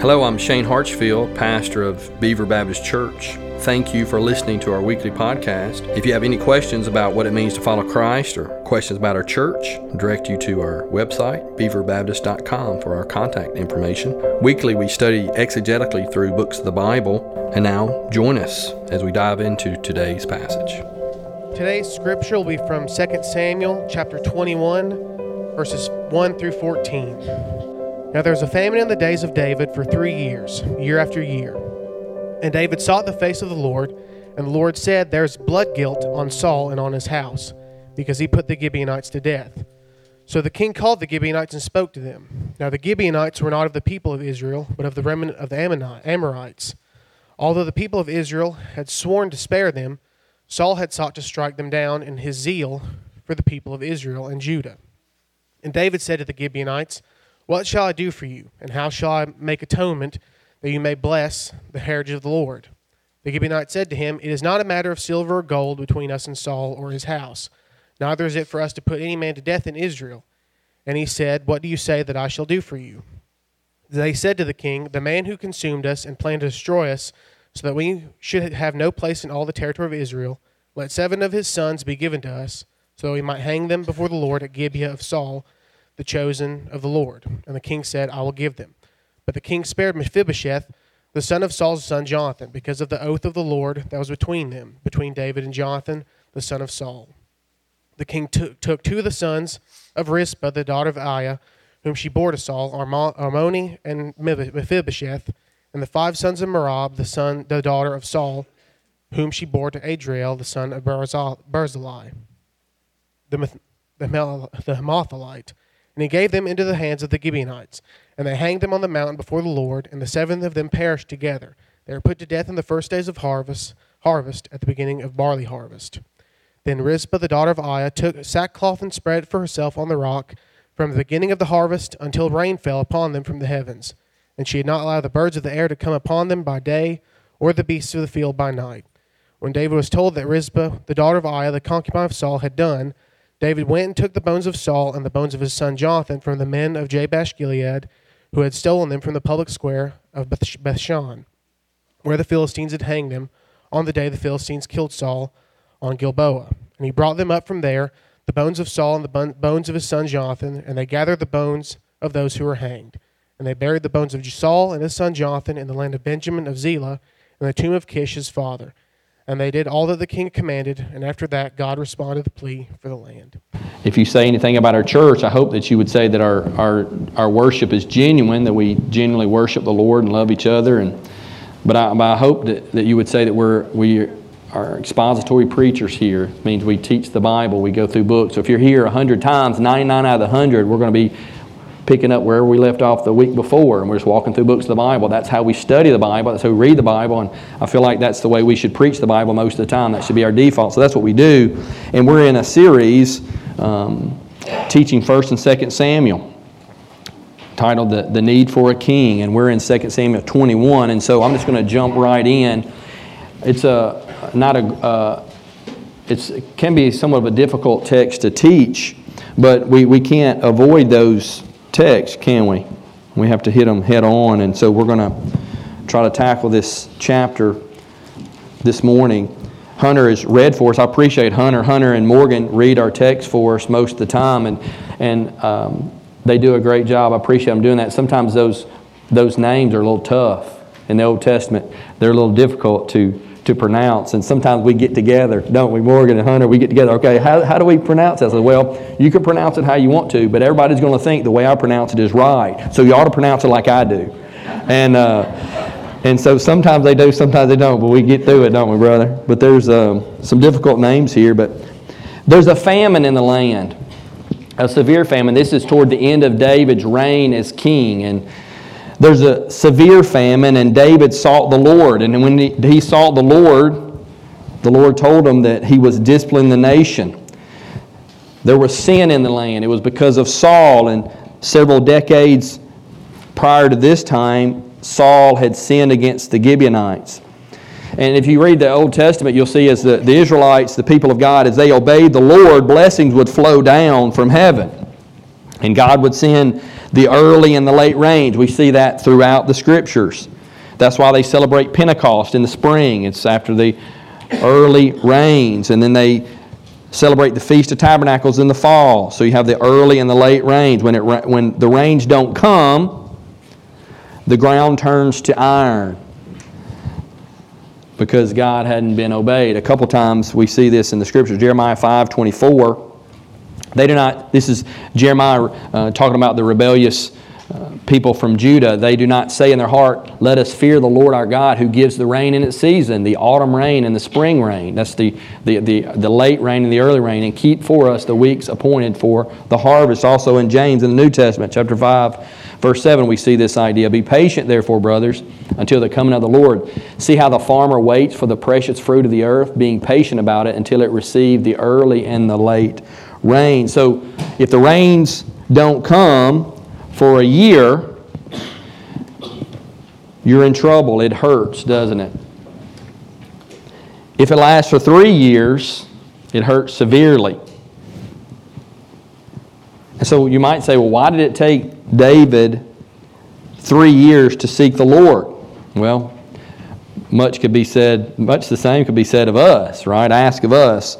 Hello, I'm Shane Hartsfield, pastor of Beaver Baptist Church. Thank you for listening to our weekly podcast. If you have any questions about what it means to follow Christ or questions about our church, I direct you to our website, beaverbaptist.com, for our contact information. Weekly, we study exegetically through books of the Bible. And now, join us as we dive into today's passage. Today's scripture will be from 2 Samuel chapter 21, verses 1 through 14. Now there was a famine in the days of David for three years, year after year. And David sought the face of the Lord, and the Lord said, There's blood guilt on Saul and on his house, because he put the Gibeonites to death. So the king called the Gibeonites and spoke to them. Now the Gibeonites were not of the people of Israel, but of the remnant of the Amorites. Although the people of Israel had sworn to spare them, Saul had sought to strike them down in his zeal for the people of Israel and Judah. And David said to the Gibeonites, what shall I do for you, and how shall I make atonement that you may bless the heritage of the Lord? The Gibeonite said to him, It is not a matter of silver or gold between us and Saul or his house, neither is it for us to put any man to death in Israel. And he said, What do you say that I shall do for you? They said to the king, The man who consumed us and planned to destroy us, so that we should have no place in all the territory of Israel, let seven of his sons be given to us, so that we might hang them before the Lord at Gibeah of Saul the chosen of the Lord. And the king said, I will give them. But the king spared Mephibosheth, the son of Saul's son Jonathan, because of the oath of the Lord that was between them, between David and Jonathan, the son of Saul. The king took, took two of the sons of Rizpah, the daughter of Aiah, whom she bore to Saul, Armoni and Mephibosheth, and the five sons of Merab, the son, the daughter of Saul, whom she bore to Adriel, the son of Barzillai, the, the, the Hamathite, and he gave them into the hands of the Gibeonites. And they hanged them on the mountain before the Lord, and the seven of them perished together. They were put to death in the first days of harvest, harvest at the beginning of barley harvest. Then Rizpah, the daughter of Aiah, took sackcloth and spread it for herself on the rock from the beginning of the harvest until rain fell upon them from the heavens. And she had not allowed the birds of the air to come upon them by day, or the beasts of the field by night. When David was told that Rizpah, the daughter of Aiah, the concubine of Saul, had done, David went and took the bones of Saul and the bones of his son Jonathan from the men of Jabesh Gilead, who had stolen them from the public square of Bethshan, where the Philistines had hanged them on the day the Philistines killed Saul on Gilboa. And he brought them up from there, the bones of Saul and the bones of his son Jonathan, and they gathered the bones of those who were hanged. And they buried the bones of Saul and his son Jonathan in the land of Benjamin of Zelah, in the tomb of Kish his father. And they did all that the king commanded, and after that, God responded to the plea for the land. If you say anything about our church, I hope that you would say that our, our, our worship is genuine, that we genuinely worship the Lord and love each other. And, but, I, but I hope that, that you would say that we're, we are expository preachers here. It means we teach the Bible, we go through books. So if you're here 100 times, 99 out of the 100, we're going to be picking up wherever we left off the week before, and we're just walking through books of the Bible. That's how we study the Bible. That's how we read the Bible, and I feel like that's the way we should preach the Bible most of the time. That should be our default. So that's what we do, and we're in a series um, teaching First and Second Samuel, titled the, "The Need for a King," and we're in Second Samuel 21. And so I'm just going to jump right in. It's a not a uh, it's, it can be somewhat of a difficult text to teach, but we, we can't avoid those text, can we? We have to hit them head on. And so we're going to try to tackle this chapter this morning. Hunter has read for us. I appreciate Hunter. Hunter and Morgan read our text for us most of the time, and, and um, they do a great job. I appreciate them doing that. Sometimes those, those names are a little tough in the Old Testament, they're a little difficult to to pronounce. And sometimes we get together, don't we, Morgan and Hunter? We get together. Okay, how, how do we pronounce? I said, well, you can pronounce it how you want to, but everybody's going to think the way I pronounce it is right. So you ought to pronounce it like I do. And uh, and so sometimes they do, sometimes they don't. But we get through it, don't we, brother? But there's um, some difficult names here. But there's a famine in the land, a severe famine. This is toward the end of David's reign as king, and there's a severe famine, and David sought the Lord. And when he, he sought the Lord, the Lord told him that he was disciplining the nation. There was sin in the land. It was because of Saul, and several decades prior to this time, Saul had sinned against the Gibeonites. And if you read the Old Testament, you'll see as the, the Israelites, the people of God, as they obeyed the Lord, blessings would flow down from heaven. And God would send the early and the late rains. We see that throughout the scriptures. That's why they celebrate Pentecost in the spring. It's after the early rains. And then they celebrate the Feast of Tabernacles in the fall. So you have the early and the late rains. When, it, when the rains don't come, the ground turns to iron because God hadn't been obeyed. A couple times we see this in the scriptures. Jeremiah 5 24. They do not, this is Jeremiah uh, talking about the rebellious uh, people from Judah, they do not say in their heart, Let us fear the Lord our God who gives the rain in its season, the autumn rain and the spring rain. That's the, the, the, the late rain and the early rain, and keep for us the weeks appointed for the harvest. Also in James in the New Testament, chapter 5, verse 7, we see this idea. Be patient, therefore, brothers, until the coming of the Lord. See how the farmer waits for the precious fruit of the earth, being patient about it until it receive the early and the late rain. So if the rains don't come, for a year, you're in trouble. It hurts, doesn't it? If it lasts for three years, it hurts severely. And so you might say, well, why did it take David three years to seek the Lord? Well, much could be said, much the same could be said of us, right? Ask of us.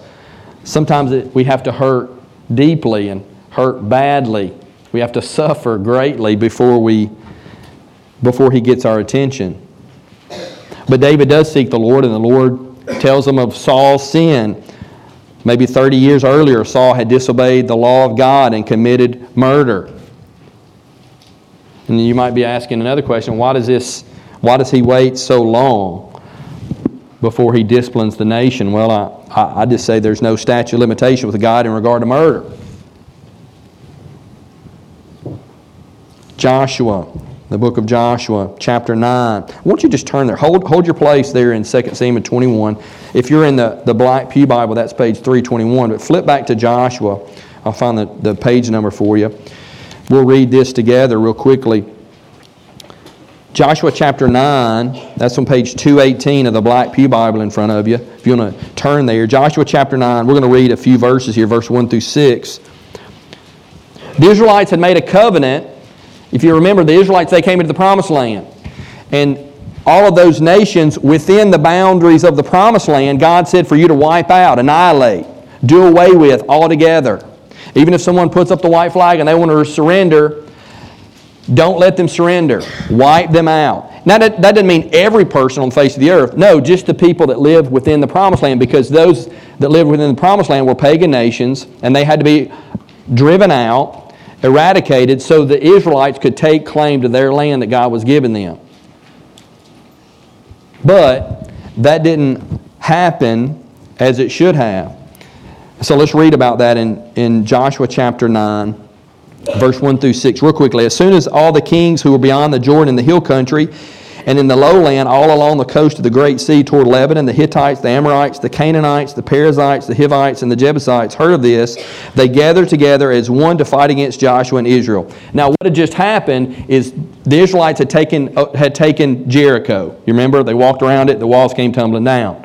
Sometimes it, we have to hurt deeply and hurt badly we have to suffer greatly before, we, before He gets our attention. But David does seek the Lord, and the Lord tells him of Saul's sin. Maybe 30 years earlier, Saul had disobeyed the law of God and committed murder. And you might be asking another question why does, this, why does he wait so long before he disciplines the nation? Well, I, I, I just say there's no statute of limitation with God in regard to murder. Joshua, the book of Joshua, chapter 9. Won't you just turn there? Hold, hold your place there in 2 Samuel 21. If you're in the, the Black Pew Bible, that's page 321. But flip back to Joshua. I'll find the, the page number for you. We'll read this together real quickly. Joshua chapter 9, that's on page 218 of the Black Pew Bible in front of you. If you want to turn there. Joshua chapter 9, we're going to read a few verses here, verse 1 through 6. The Israelites had made a covenant if you remember, the Israelites, they came into the promised land. And all of those nations within the boundaries of the promised land, God said for you to wipe out, annihilate, do away with altogether. Even if someone puts up the white flag and they want to surrender, don't let them surrender. Wipe them out. Now, that, that doesn't mean every person on the face of the earth. No, just the people that live within the promised land, because those that live within the promised land were pagan nations, and they had to be driven out eradicated so the Israelites could take claim to their land that God was giving them. But that didn't happen as it should have. So let's read about that in, in Joshua chapter 9, verse 1 through 6, real quickly. As soon as all the kings who were beyond the Jordan in the hill country and in the lowland, all along the coast of the Great Sea toward Lebanon, the Hittites, the Amorites, the Canaanites, the Perizzites, the Hivites, and the Jebusites heard of this. They gathered together as one to fight against Joshua and Israel. Now, what had just happened is the Israelites had taken, uh, had taken Jericho. You remember? They walked around it, the walls came tumbling down.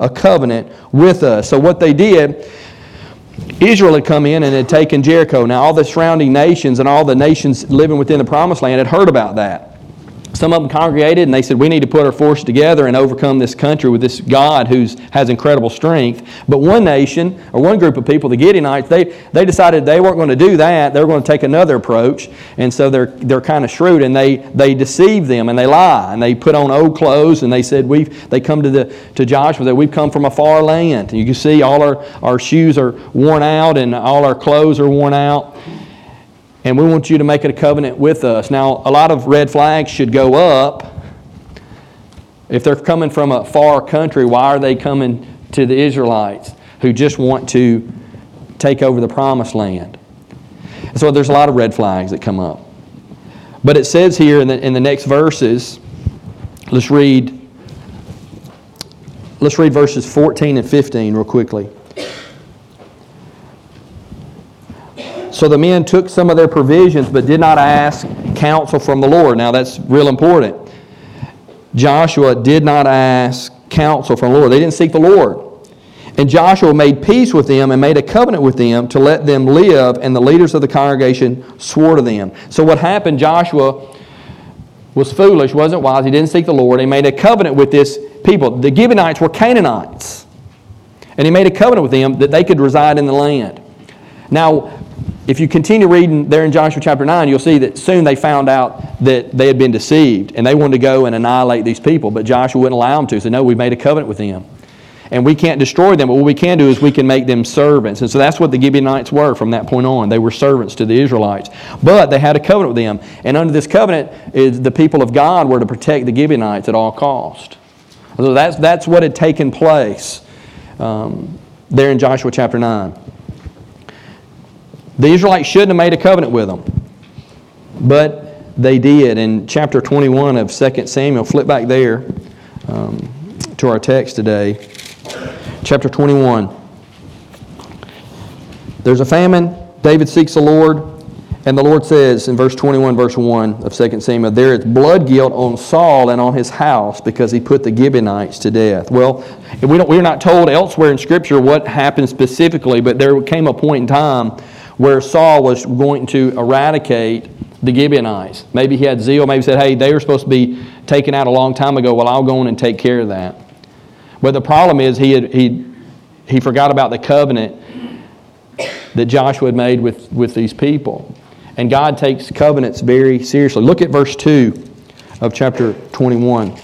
a covenant with us so what they did Israel had come in and had taken Jericho. Now, all the surrounding nations and all the nations living within the promised land had heard about that. Some of them congregated and they said, We need to put our force together and overcome this country with this God who has incredible strength. But one nation, or one group of people, the Gibeonites, they, they decided they weren't going to do that. They were going to take another approach. And so they're, they're kind of shrewd and they, they deceive them and they lie. And they put on old clothes and they said, we've, They come to, the, to Joshua that we've come from a far land. And you can see all our, our shoes are worn out and all our clothes are worn out and we want you to make it a covenant with us. Now, a lot of red flags should go up. If they're coming from a far country, why are they coming to the Israelites who just want to take over the promised land? so there's a lot of red flags that come up. But it says here in the, in the next verses, let's read, let's read verses 14 and 15 real quickly. So the men took some of their provisions, but did not ask counsel from the Lord. Now that's real important. Joshua did not ask counsel from the Lord. They didn't seek the Lord. And Joshua made peace with them and made a covenant with them to let them live, and the leaders of the congregation swore to them. So what happened, Joshua was foolish, wasn't wise. He didn't seek the Lord. He made a covenant with this people. The Gibeonites were Canaanites. And he made a covenant with them that they could reside in the land. Now, if you continue reading there in Joshua chapter 9, you'll see that soon they found out that they had been deceived and they wanted to go and annihilate these people, but Joshua wouldn't allow them to. Said, No, we've made a covenant with them. And we can't destroy them, but what we can do is we can make them servants. And so that's what the Gibeonites were from that point on. They were servants to the Israelites. But they had a covenant with them. And under this covenant, is the people of God were to protect the Gibeonites at all cost. So that's, that's what had taken place um, there in Joshua chapter 9. The Israelites shouldn't have made a covenant with them, but they did. In chapter 21 of 2 Samuel, flip back there um, to our text today. Chapter 21. There's a famine. David seeks the Lord. And the Lord says in verse 21, verse 1 of 2 Samuel, There is blood guilt on Saul and on his house because he put the Gibeonites to death. Well, we don't, we're not told elsewhere in Scripture what happened specifically, but there came a point in time where Saul was going to eradicate the Gibeonites. Maybe he had zeal, maybe said, hey, they were supposed to be taken out a long time ago. Well, I'll go in and take care of that. But the problem is he, had, he, he forgot about the covenant that Joshua had made with, with these people. And God takes covenants very seriously. Look at verse 2 of chapter 21.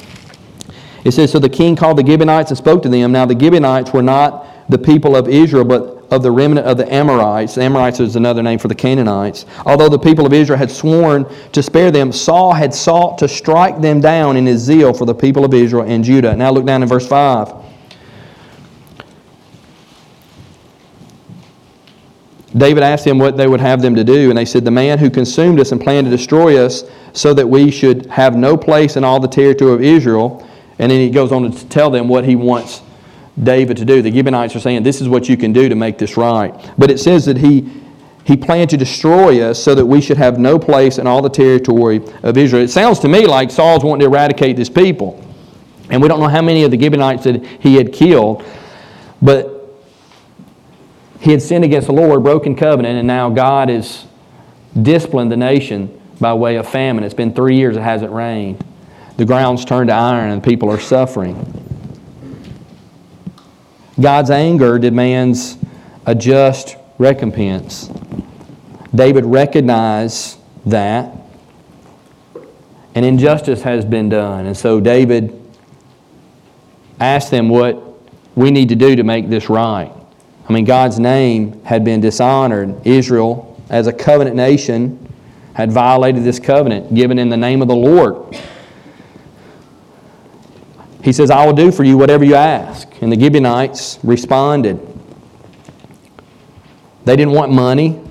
It says, So the king called the Gibeonites and spoke to them. Now the Gibeonites were not the people of Israel, but of the remnant of the Amorites. The Amorites is another name for the Canaanites. Although the people of Israel had sworn to spare them, Saul had sought to strike them down in his zeal for the people of Israel and Judah. Now look down in verse 5. David asked them what they would have them to do, and they said, The man who consumed us and planned to destroy us so that we should have no place in all the territory of Israel. And then he goes on to tell them what he wants David to do. The Gibeonites are saying, This is what you can do to make this right. But it says that he, he planned to destroy us so that we should have no place in all the territory of Israel. It sounds to me like Saul's wanting to eradicate this people. And we don't know how many of the Gibeonites that he had killed, but he had sinned against the Lord, broken covenant, and now God has disciplined the nation by way of famine. It's been three years it hasn't rained. The ground's turned to iron and people are suffering. God's anger demands a just recompense. David recognized that an injustice has been done. And so David asked them what we need to do to make this right. I mean, God's name had been dishonored. Israel, as a covenant nation, had violated this covenant given in the name of the Lord. He says, I will do for you whatever you ask. And the Gibeonites responded. They didn't want money,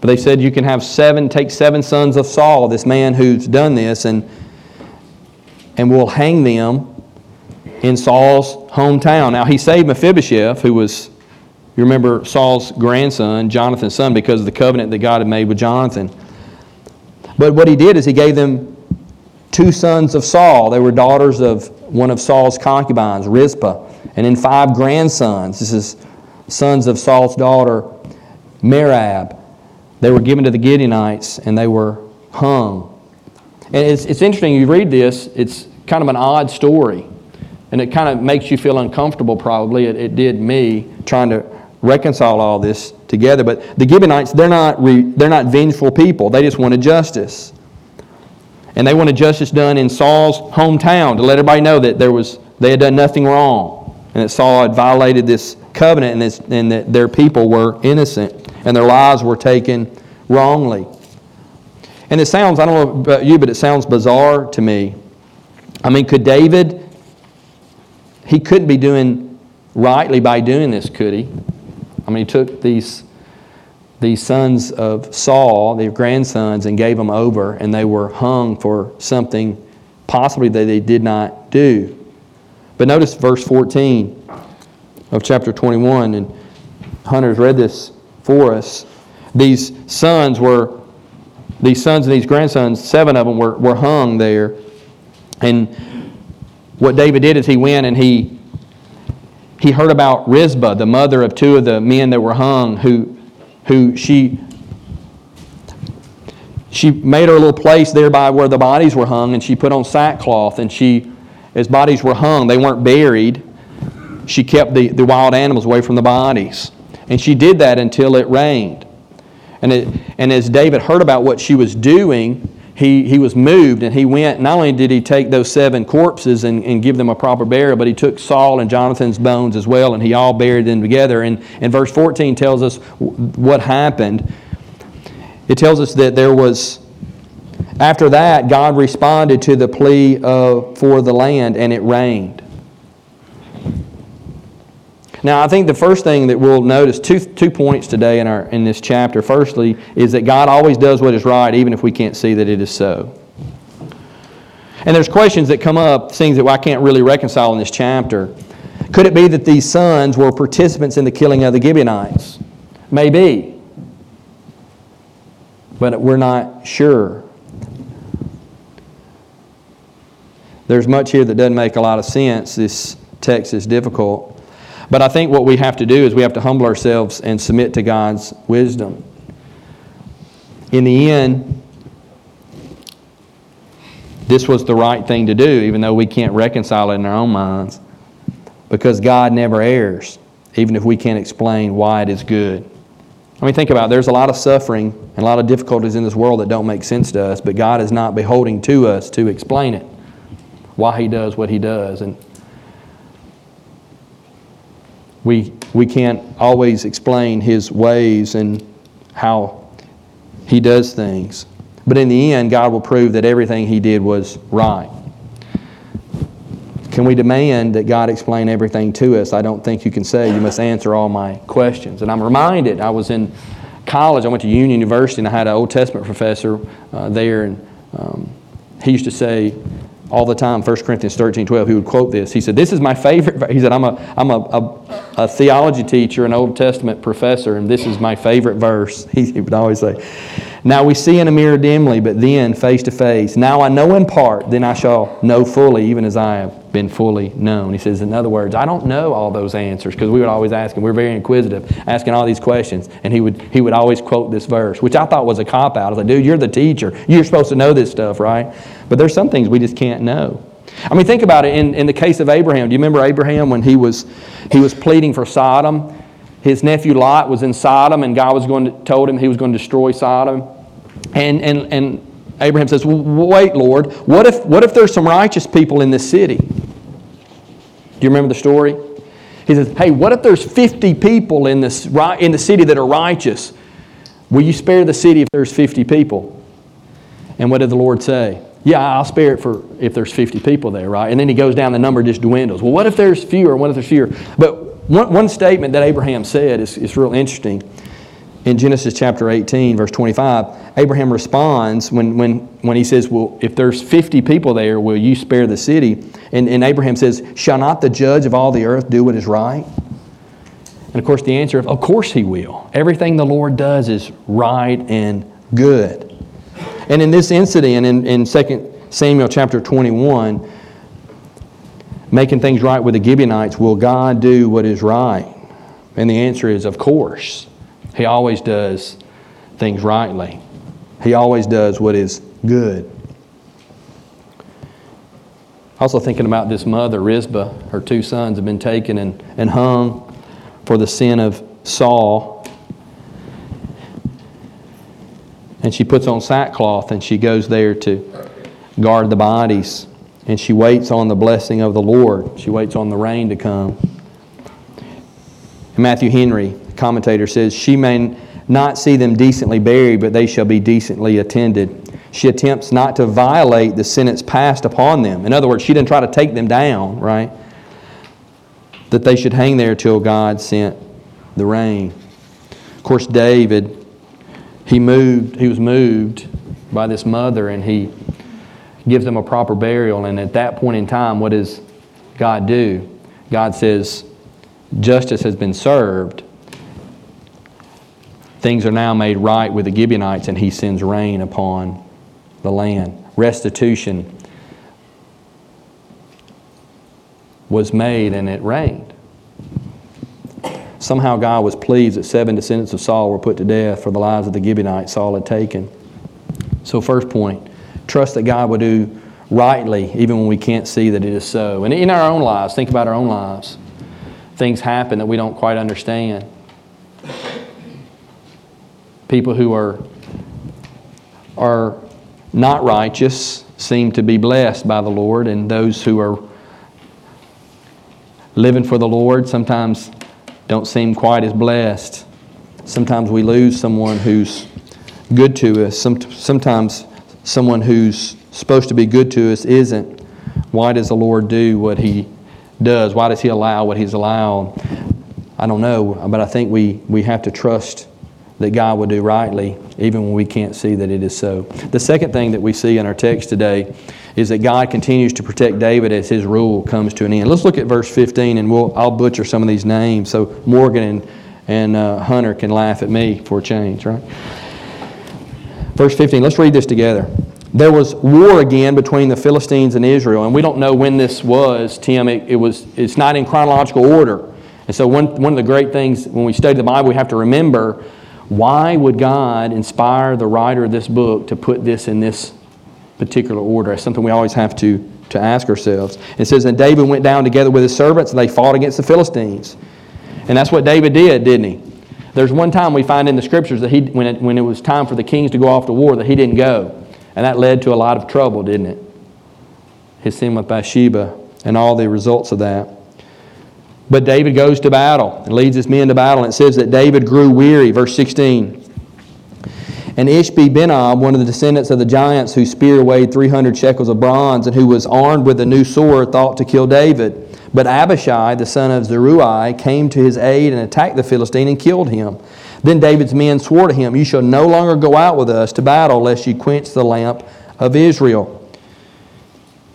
but they said, You can have seven, take seven sons of Saul, this man who's done this, and, and we'll hang them in Saul's hometown. Now, he saved Mephibosheth, who was, you remember, Saul's grandson, Jonathan's son, because of the covenant that God had made with Jonathan. But what he did is he gave them two sons of Saul. They were daughters of one of Saul's concubines, Rizpah, and then five grandsons. This is sons of Saul's daughter, Merab. They were given to the Gibeonites and they were hung. And it's, it's interesting, you read this, it's kind of an odd story. And it kind of makes you feel uncomfortable, probably. It, it did me, trying to reconcile all this together. But the Gibeonites, they're not, re, they're not vengeful people, they just wanted justice. And they wanted justice done in Saul's hometown to let everybody know that there was, they had done nothing wrong and that Saul had violated this covenant and, this, and that their people were innocent and their lives were taken wrongly. And it sounds, I don't know about you, but it sounds bizarre to me. I mean, could David, he couldn't be doing rightly by doing this, could he? I mean, he took these these sons of Saul, their grandsons, and gave them over, and they were hung for something possibly that they did not do. But notice verse 14 of chapter 21, and Hunter's read this for us. These sons were, these sons and these grandsons, seven of them were, were hung there. And what David did is he went and he he heard about Rizpah, the mother of two of the men that were hung, who who she she made her little place there by where the bodies were hung, and she put on sackcloth, and she, as bodies were hung, they weren't buried. She kept the, the wild animals away from the bodies. And she did that until it rained. And, it, and as David heard about what she was doing, he, he was moved and he went. Not only did he take those seven corpses and, and give them a proper burial, but he took Saul and Jonathan's bones as well, and he all buried them together. And, and verse 14 tells us what happened. It tells us that there was, after that, God responded to the plea of, for the land, and it rained. Now, I think the first thing that we'll notice, two, two points today in, our, in this chapter. Firstly, is that God always does what is right, even if we can't see that it is so. And there's questions that come up, things that I can't really reconcile in this chapter. Could it be that these sons were participants in the killing of the Gibeonites? Maybe. But we're not sure. There's much here that doesn't make a lot of sense. This text is difficult. But I think what we have to do is we have to humble ourselves and submit to God's wisdom. In the end, this was the right thing to do, even though we can't reconcile it in our own minds, because God never errs, even if we can't explain why it is good. I mean, think about it. There's a lot of suffering and a lot of difficulties in this world that don't make sense to us, but God is not beholding to us to explain it, why He does what He does. And we, we can't always explain his ways and how he does things. But in the end, God will prove that everything he did was right. Can we demand that God explain everything to us? I don't think you can say you must answer all my questions. And I'm reminded, I was in college, I went to Union University, and I had an Old Testament professor uh, there, and um, he used to say, all the time, 1 Corinthians 13, 12, he would quote this. He said, This is my favorite. He said, I'm, a, I'm a, a, a theology teacher, an Old Testament professor, and this is my favorite verse. He, he would always say, Now we see in a mirror dimly, but then face to face. Now I know in part, then I shall know fully, even as I have been fully known. He says, in other words, I don't know all those answers because we would always ask him. We we're very inquisitive, asking all these questions, and he would he would always quote this verse, which I thought was a cop out. I was like, dude, you're the teacher. You're supposed to know this stuff, right? But there's some things we just can't know. I mean, think about it in, in the case of Abraham. Do you remember Abraham when he was he was pleading for Sodom? His nephew Lot was in Sodom, and God was going to told him he was going to destroy Sodom. And and and Abraham says, well, Wait, Lord, what if, what if there's some righteous people in this city? Do you remember the story? He says, Hey, what if there's 50 people in, this, in the city that are righteous? Will you spare the city if there's 50 people? And what did the Lord say? Yeah, I'll spare it for if there's 50 people there, right? And then he goes down, the number just dwindles. Well, what if there's fewer? What if there's fewer? But one, one statement that Abraham said is, is real interesting in Genesis chapter 18, verse 25, Abraham responds when, when, when he says, Well, if there's 50 people there, will you spare the city? And, and Abraham says, Shall not the judge of all the earth do what is right? And of course, the answer is, Of course he will. Everything the Lord does is right and good. And in this incident, in, in 2 Samuel chapter 21, making things right with the Gibeonites, will God do what is right? And the answer is, Of course. He always does things rightly. He always does what is good. Also, thinking about this mother, Rizpah, her two sons have been taken and, and hung for the sin of Saul. And she puts on sackcloth and she goes there to guard the bodies. And she waits on the blessing of the Lord. She waits on the rain to come. And Matthew Henry, the commentator says, She may not see them decently buried, but they shall be decently attended. She attempts not to violate the sentence passed upon them. In other words, she didn't try to take them down, right? That they should hang there till God sent the rain. Of course, David he moved, he was moved by this mother and he gives them a proper burial. And at that point in time, what does God do? God says, justice has been served. Things are now made right with the Gibeonites, and he sends rain upon the land. Restitution was made, and it rained. Somehow God was pleased that seven descendants of Saul were put to death for the lives of the Gibeonites Saul had taken. So, first point trust that God will do rightly even when we can't see that it is so. And in our own lives, think about our own lives. Things happen that we don't quite understand. People who are, are not righteous seem to be blessed by the Lord, and those who are living for the Lord sometimes don't seem quite as blessed. Sometimes we lose someone who's good to us. sometimes someone who's supposed to be good to us isn't. Why does the Lord do what He does? Why does He allow what He's allowed? I don't know, but I think we, we have to trust that God will do rightly, even when we can't see that it is so. The second thing that we see in our text today is that God continues to protect David as his rule comes to an end. Let's look at verse 15, and we'll, I'll butcher some of these names so Morgan and, and uh, Hunter can laugh at me for a change, right? Verse 15, let's read this together. There was war again between the Philistines and Israel, and we don't know when this was, Tim. It, it was, it's not in chronological order. And so, one, one of the great things when we study the Bible, we have to remember why would God inspire the writer of this book to put this in this particular order. It's something we always have to, to ask ourselves. It says, And David went down together with his servants, and they fought against the Philistines. And that's what David did, didn't he? There's one time we find in the scriptures that he, when it, when it was time for the kings to go off to war, that he didn't go. And that led to a lot of trouble, didn't it? His sin with Bathsheba and all the results of that. But David goes to battle and leads his men to battle. And it says that David grew weary, verse 16. And Ishbi Benob, one of the descendants of the giants whose spear weighed 300 shekels of bronze and who was armed with a new sword, thought to kill David. But Abishai, the son of Zeruiah, came to his aid and attacked the Philistine and killed him. Then David's men swore to him, You shall no longer go out with us to battle, lest you quench the lamp of Israel.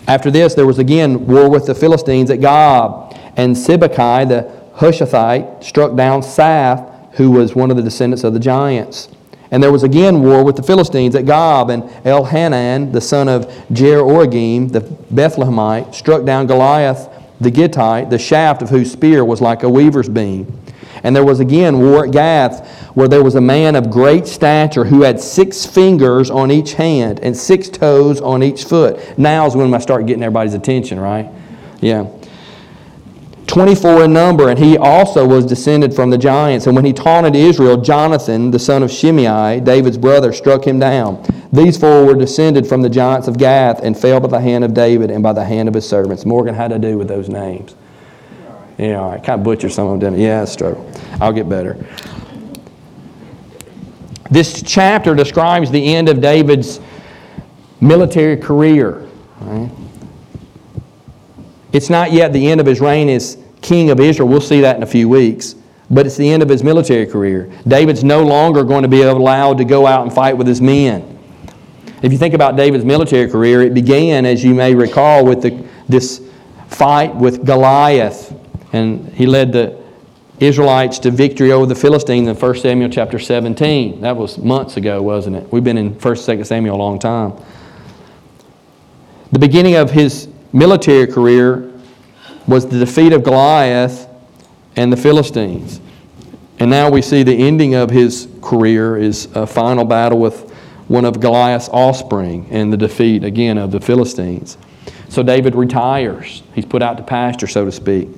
After this, there was again war with the Philistines at Gob, and Sibbecai, the Hushathite, struck down Saph, who was one of the descendants of the giants. And there was again war with the Philistines at Gob, and Elhanan, the son of Jer-oregim, the Bethlehemite, struck down Goliath the Gittite, the shaft of whose spear was like a weaver's beam. And there was again war at Gath, where there was a man of great stature who had six fingers on each hand and six toes on each foot. Now is when I start getting everybody's attention, right? Yeah. 24 in number, and he also was descended from the giants. And when he taunted Israel, Jonathan, the son of Shimei, David's brother, struck him down. These four were descended from the giants of Gath and fell by the hand of David and by the hand of his servants. Morgan, had to do with those names? Yeah, all right. Kind of butcher some of them. Yeah, it's true. I'll get better. This chapter describes the end of David's military career. Right? It's not yet the end of his reign as king of Israel. We'll see that in a few weeks. But it's the end of his military career. David's no longer going to be allowed to go out and fight with his men. If you think about David's military career, it began, as you may recall, with the, this fight with Goliath. And he led the Israelites to victory over the Philistines in 1 Samuel chapter 17. That was months ago, wasn't it? We've been in 1 2 Samuel a long time. The beginning of his military career was the defeat of Goliath and the Philistines. And now we see the ending of his career is a final battle with one of Goliath's offspring and the defeat again of the Philistines. So David retires. He's put out to pasture, so to speak.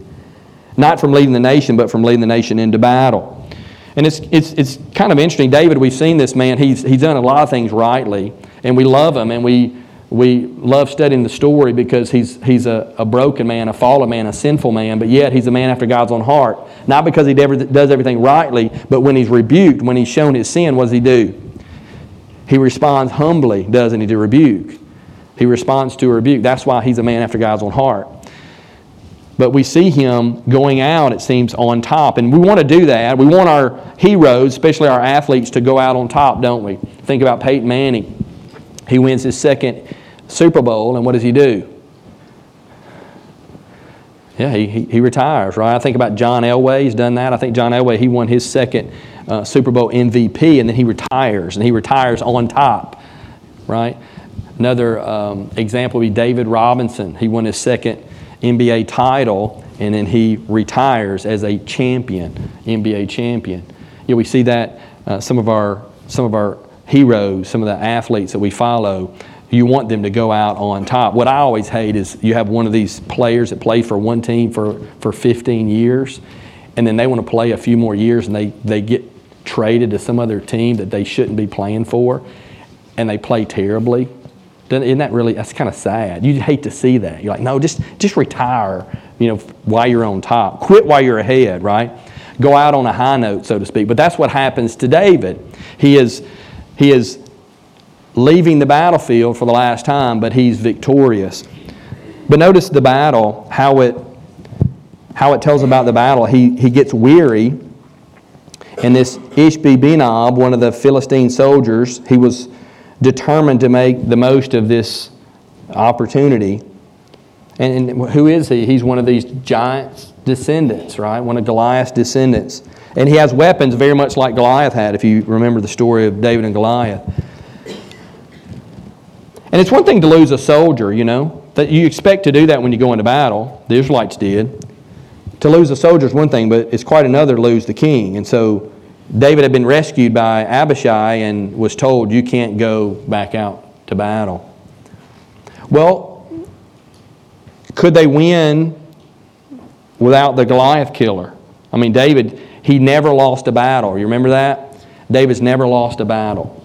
Not from leading the nation, but from leading the nation into battle. And it's, it's, it's kind of interesting. David, we've seen this man. He's, he's done a lot of things rightly, and we love him, and we, we love studying the story because he's, he's a, a broken man, a fallen man, a sinful man, but yet he's a man after God's own heart. Not because he does everything rightly, but when he's rebuked, when he's shown his sin, what does he do? He responds humbly, doesn't he, to rebuke? He responds to a rebuke. That's why he's a man after God's own heart. But we see him going out, it seems, on top. And we want to do that. We want our heroes, especially our athletes, to go out on top, don't we? Think about Peyton Manning. He wins his second Super Bowl, and what does he do? Yeah, he, he, he retires, right? I think about John Elway. He's done that. I think John Elway, he won his second uh, Super Bowl MVP, and then he retires, and he retires on top, right? Another um, example would be David Robinson. He won his second NBA title, and then he retires as a champion, NBA champion. Yeah, we see that uh, some of our some of our heroes, some of the athletes that we follow, you want them to go out on top. What I always hate is you have one of these players that play for one team for, for 15 years, and then they want to play a few more years and they, they get traded to some other team that they shouldn't be playing for, and they play terribly. Isn't that really, that's kind of sad. You hate to see that. You're like, no, just, just retire, you know, while you're on top. Quit while you're ahead, right? Go out on a high note, so to speak. But that's what happens to David. He is, he is leaving the battlefield for the last time, but he's victorious. But notice the battle, how it, how it tells about the battle. He, he gets weary, and this Ishbi Benob, one of the Philistine soldiers, he was determined to make the most of this opportunity. And, and who is he? He's one of these giants' descendants, right? One of Goliath's descendants. And he has weapons very much like Goliath had, if you remember the story of David and Goliath. And it's one thing to lose a soldier, you know, that you expect to do that when you go into battle. The Israelites did. To lose a soldier is one thing, but it's quite another to lose the king. And so David had been rescued by Abishai and was told, You can't go back out to battle. Well, could they win without the Goliath killer? I mean, David, he never lost a battle. You remember that? David's never lost a battle.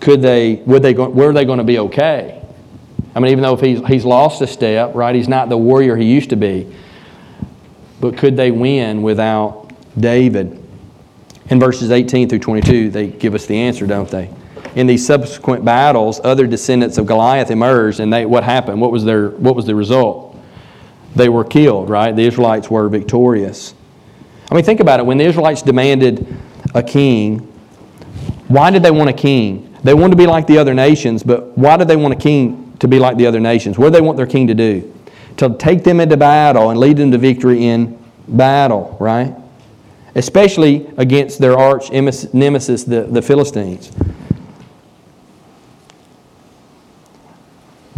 Could they, would they, were they going to be okay? I mean, even though if he's, he's lost a step, right, he's not the warrior he used to be. But could they win without David? In verses 18 through 22, they give us the answer, don't they? In these subsequent battles, other descendants of Goliath emerged, and they, what happened? What was, their, what was the result? They were killed, right? The Israelites were victorious. I mean, think about it. When the Israelites demanded a king, why did they want a king? They wanted to be like the other nations, but why did they want a king to be like the other nations? What did they want their king to do? To take them into battle and lead them to victory in battle, right? especially against their arch nemesis, the, the Philistines.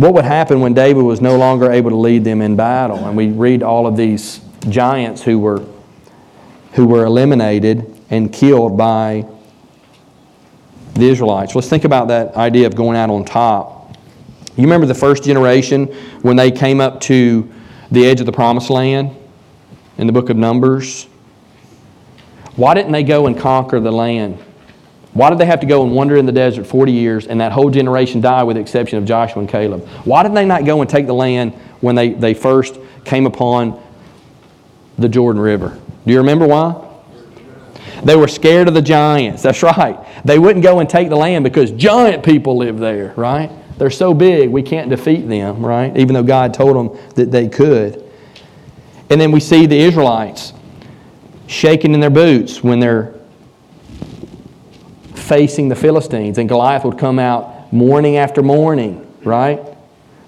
What would happen when David was no longer able to lead them in battle? And we read all of these giants who were, who were eliminated and killed by the Israelites. Let's think about that idea of going out on top. You remember the first generation when they came up to the edge of the promised land in the book of Numbers? Why didn't they go and conquer the land? Why did they have to go and wander in the desert 40 years and that whole generation die with the exception of Joshua and Caleb? Why did they not go and take the land when they, they first came upon the Jordan River? Do you remember why? They were scared of the giants. That's right. They wouldn't go and take the land because giant people live there, right? They're so big, we can't defeat them, right? Even though God told them that they could. And then we see the Israelites shaking in their boots when they're facing the Philistines. And Goliath would come out morning after morning, right?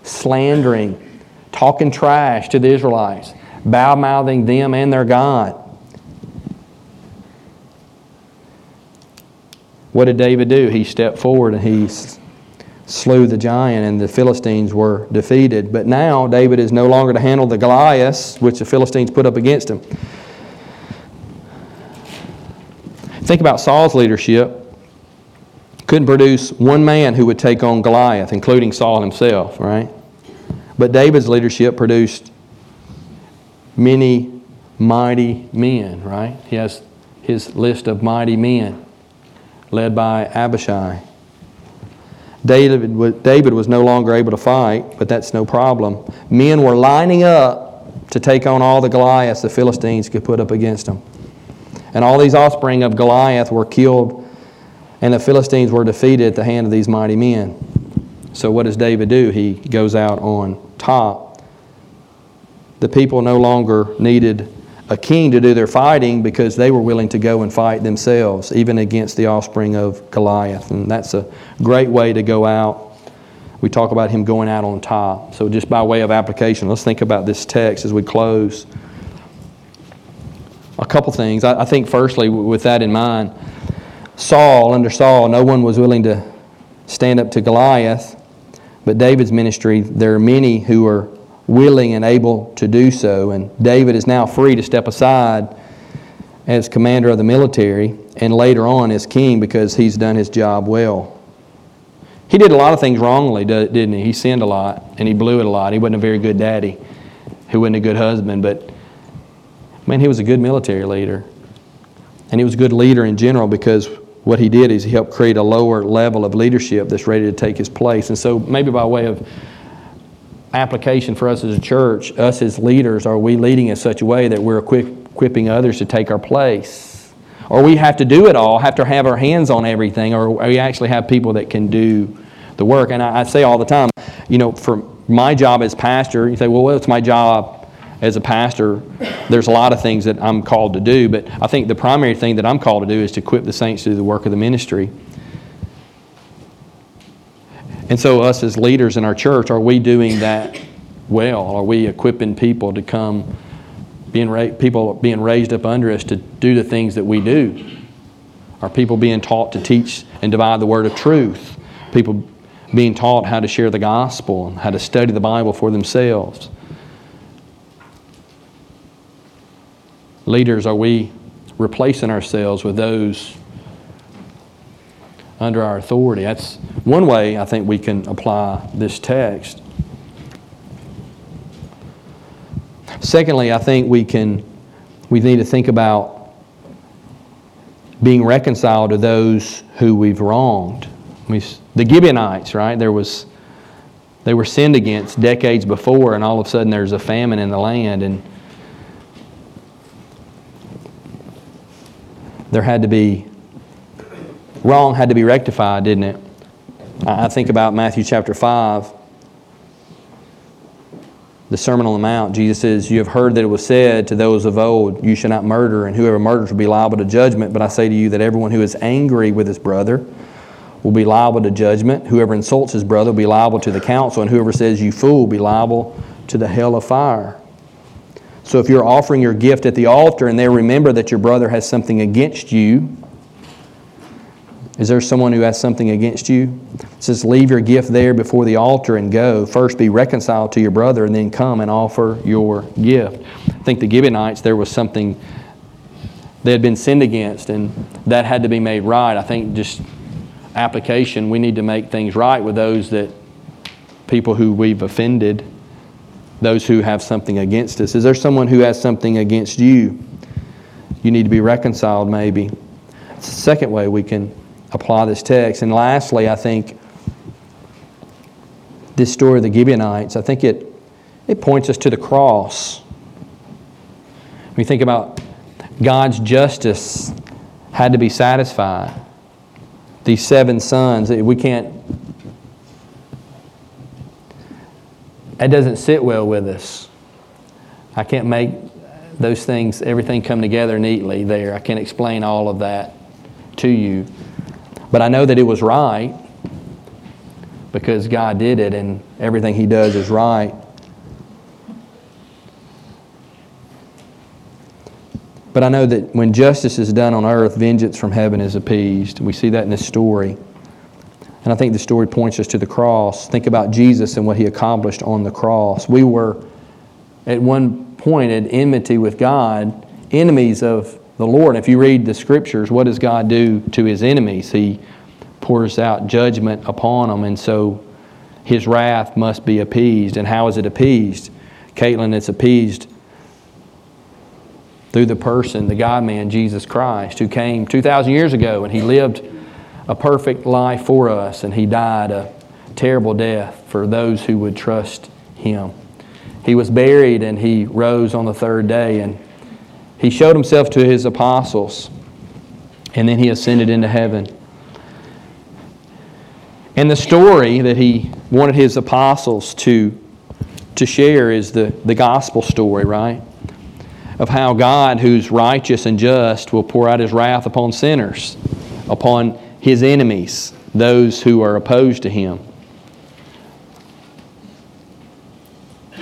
Slandering, talking trash to the Israelites, bow mouthing them and their God. What did David do? He stepped forward and he slew the giant, and the Philistines were defeated. But now David is no longer to handle the Goliaths, which the Philistines put up against him. Think about Saul's leadership. Couldn't produce one man who would take on Goliath, including Saul himself, right? But David's leadership produced many mighty men, right? He has his list of mighty men led by Abishai. David, David was no longer able to fight, but that's no problem. Men were lining up to take on all the Goliaths the Philistines could put up against them. And all these offspring of Goliath were killed, and the Philistines were defeated at the hand of these mighty men. So, what does David do? He goes out on top. the people no longer needed a king to do their fighting because they were willing to go and fight themselves, even against the offspring of Goliath. And that's a great way to go out. We talk about him going out on top. So, just by way of application, let's think about this text as we close. A couple things. I, think, firstly, with that in mind, Saul, under Saul, no one was willing to stand up to Goliath, but David's ministry, there are many who are willing and able to do so. And David is now free to step aside as commander of the military and later on as king because he's done his job well. He did a lot of things wrongly, didn't he? He sinned a lot and he blew it a lot. He wasn't a very good daddy. He wasn't a good husband, but man, he was a good military leader. And he was a good leader in general because what he did is he helped create a lower level of leadership that's ready to take his place. And so, maybe by way of application for us as a church, us as leaders, are we leading in such a way that we're equipping others to take our place? Or we have to do it all, have to have our hands on everything, or we actually have people that can do the work? And I, I say all the time, you know, for my job as pastor, you say, well, what's my job as a pastor? There's a lot of things that I'm called to do, but I think the primary thing that I'm called to do is to equip the saints to do the work of the ministry. And so, us as leaders in our church, are we doing that well? Are we equipping people to come, being ra- people being raised up under us to do the things that we do? Are people being taught to teach and divide the word of truth? People being taught how to share the gospel and how to study the Bible for themselves? Leaders, are we replacing ourselves with those under our authority. That's one way I think we can apply this text. Secondly, I think we can we need to think about being reconciled to those who we've wronged. We, the Gibeonites, right? There was they were sinned against decades before, and all of a sudden there's a famine in the land, and there had to be wrong had to be rectified, didn't it? I think about Matthew chapter 5, the Sermon on the Mount. Jesus says, You have heard that it was said to those of old, You shall not murder, and whoever murders will be liable to judgment. But I say to you that everyone who is angry with his brother will be liable to judgment. Whoever insults his brother will be liable to the council, and whoever says, You fool, will be liable to the hell of fire. So if you're offering your gift at the altar and they remember that your brother has something against you, is there someone who has something against you? It says, Leave your gift there before the altar and go. First be reconciled to your brother, and then come and offer your gift. I think the Gibeonites, there was something they had been sinned against, and that had to be made right. I think just application, we need to make things right with those that people who we've offended, those who have something against us. Is there someone who has something against you? You need to be reconciled, maybe. It's the second way we can apply this text. And lastly, I think this story of the Gibeonites, I think it, it points us to the cross. You think about God's justice had to be satisfied. These seven sons, we can't, that doesn't sit well with us. I can't make those things, everything come together neatly there. I can't explain all of that to you. But I know that it was right because God did it and everything He does is right. But I know that when justice is done on earth, vengeance from heaven is appeased. We see that in this story. And I think the story points us to the cross. Think about Jesus and what he accomplished on the cross. We were at one point at enmity with God, enemies of the Lord. If you read the scriptures, what does God do to his enemies? He pours out judgment upon them, and so his wrath must be appeased. And how is it appeased? Caitlin, it's appeased through the person, the God man, Jesus Christ, who came 2,000 years ago and he lived a perfect life for us and he died a terrible death for those who would trust him. He was buried and he rose on the third day and he showed himself to his apostles, and then he ascended into heaven. And the story that he wanted his apostles to to share is the, the gospel story, right? Of how God, who's righteous and just, will pour out his wrath upon sinners, upon his enemies, those who are opposed to him.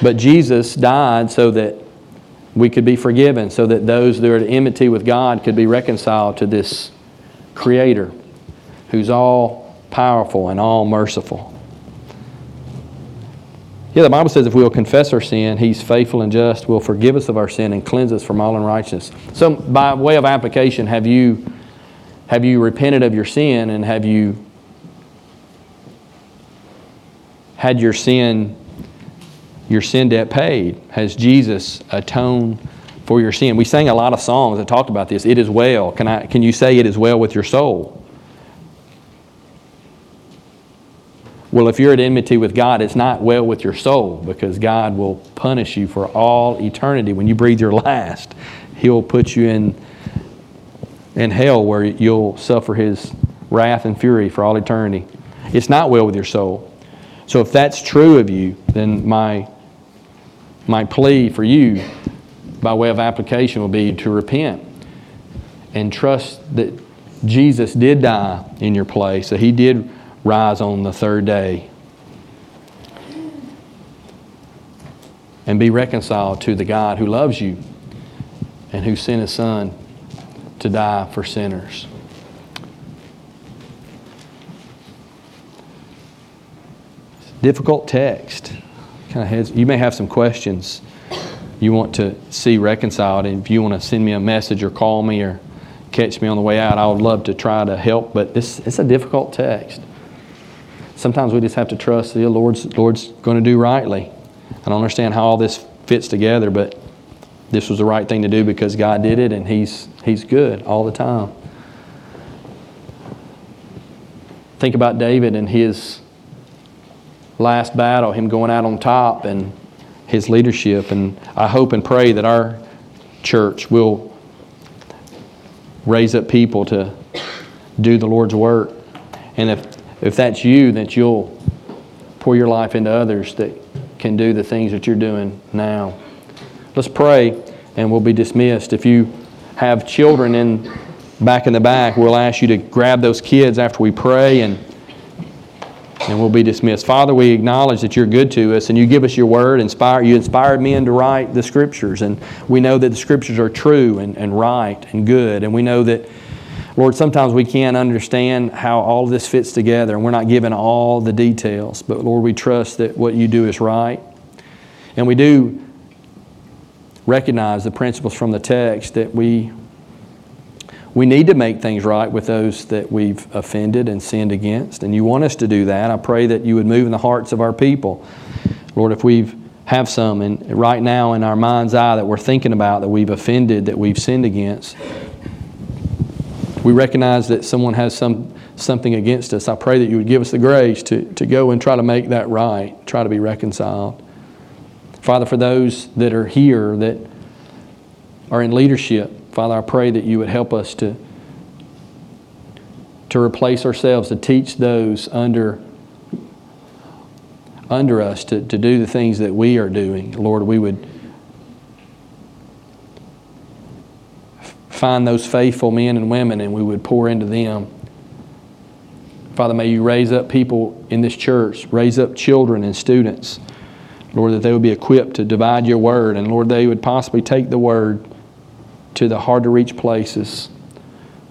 But Jesus died so that we could be forgiven, so that those that are at enmity with God could be reconciled to this Creator who's all powerful and all merciful. Yeah, the Bible says if we will confess our sin, He's faithful and just, will forgive us of our sin and cleanse us from all unrighteousness. So, by way of application, have you have you repented of your sin and have you had your sin your sin debt paid? Has Jesus atoned for your sin? We sang a lot of songs that talked about this. It is well. Can I can you say it is well with your soul? Well, if you're at enmity with God, it's not well with your soul because God will punish you for all eternity. When you breathe your last, He'll put you in, in hell where you'll suffer His wrath and fury for all eternity. It's not well with your soul. So if that's true of you, then my, my plea for you by way of application will be to repent and trust that Jesus did die in your place, that He did rise on the third day and be reconciled to the God who loves you and who sent his son to die for sinners. Difficult text. Kind of has, you may have some questions you want to see reconciled, and if you want to send me a message or call me or catch me on the way out, I would love to try to help. But this it's a difficult text sometimes we just have to trust the Lord's, Lord's going to do rightly. I don't understand how all this fits together, but this was the right thing to do because God did it and He's, he's good all the time. Think about David and his last battle, him going out on top and his leadership. And I hope and pray that our church will raise up people to do the Lord's work. And if if that's you, that you'll pour your life into others that can do the things that you're doing now. Let's pray and we'll be dismissed. If you have children in back in the back, we'll ask you to grab those kids after we pray and and we'll be dismissed. Father, we acknowledge that you're good to us and you give us your word, inspire you inspired men to write the scriptures and we know that the scriptures are true and, and right and good and we know that Lord, sometimes we can't understand how all of this fits together, and we're not given all the details. But Lord, we trust that what you do is right. And we do recognize the principles from the text that we, we need to make things right with those that we've offended and sinned against. And you want us to do that. I pray that you would move in the hearts of our people. Lord, if we've have some and right now in our mind's eye that we're thinking about that we've offended, that we've sinned against, we recognize that someone has some, something against us. I pray that you would give us the grace to, to go and try to make that right, try to be reconciled. Father, for those that are here that are in leadership, Father, I pray that you would help us to, to replace ourselves, to teach those under, under us to, to do the things that we are doing. Lord, we would find those faithful men and women and we would pour into them. Father, may you raise up people in this church, raise up children and students, Lord, that they would be equipped to divide your word, and Lord, they would possibly take the word to the hard to reach places,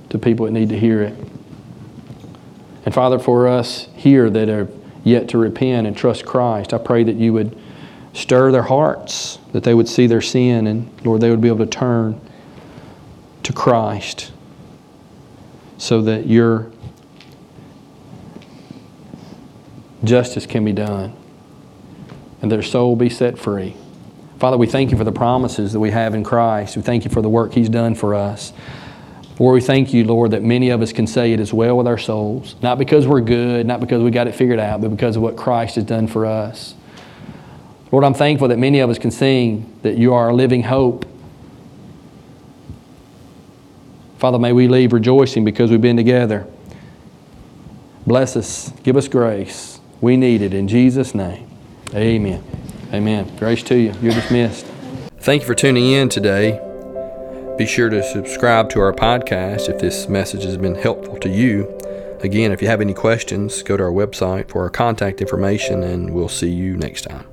to people that need to hear it. And Father, for us here that are yet to repent and trust Christ, I pray that you would stir their hearts, that they would see their sin, and Lord, they would be able to turn to Christ so that your justice can be done and their soul be set free. Father, we thank you for the promises that we have in Christ. We thank you for the work He's done for us. Lord, we thank you, Lord, that many of us can say it is well with our souls, not because we're good, not because we got it figured out, but because of what Christ has done for us. Lord, I'm thankful that many of us can sing that you are a living hope Father, may we leave rejoicing because we've been together. Bless us. Give us grace. We need it in Jesus' name. Amen. Amen. Grace to you. You're dismissed. Thank you for tuning in today. Be sure to subscribe to our podcast if this message has been helpful to you. Again, if you have any questions, go to our website for our contact information, and we'll see you next time.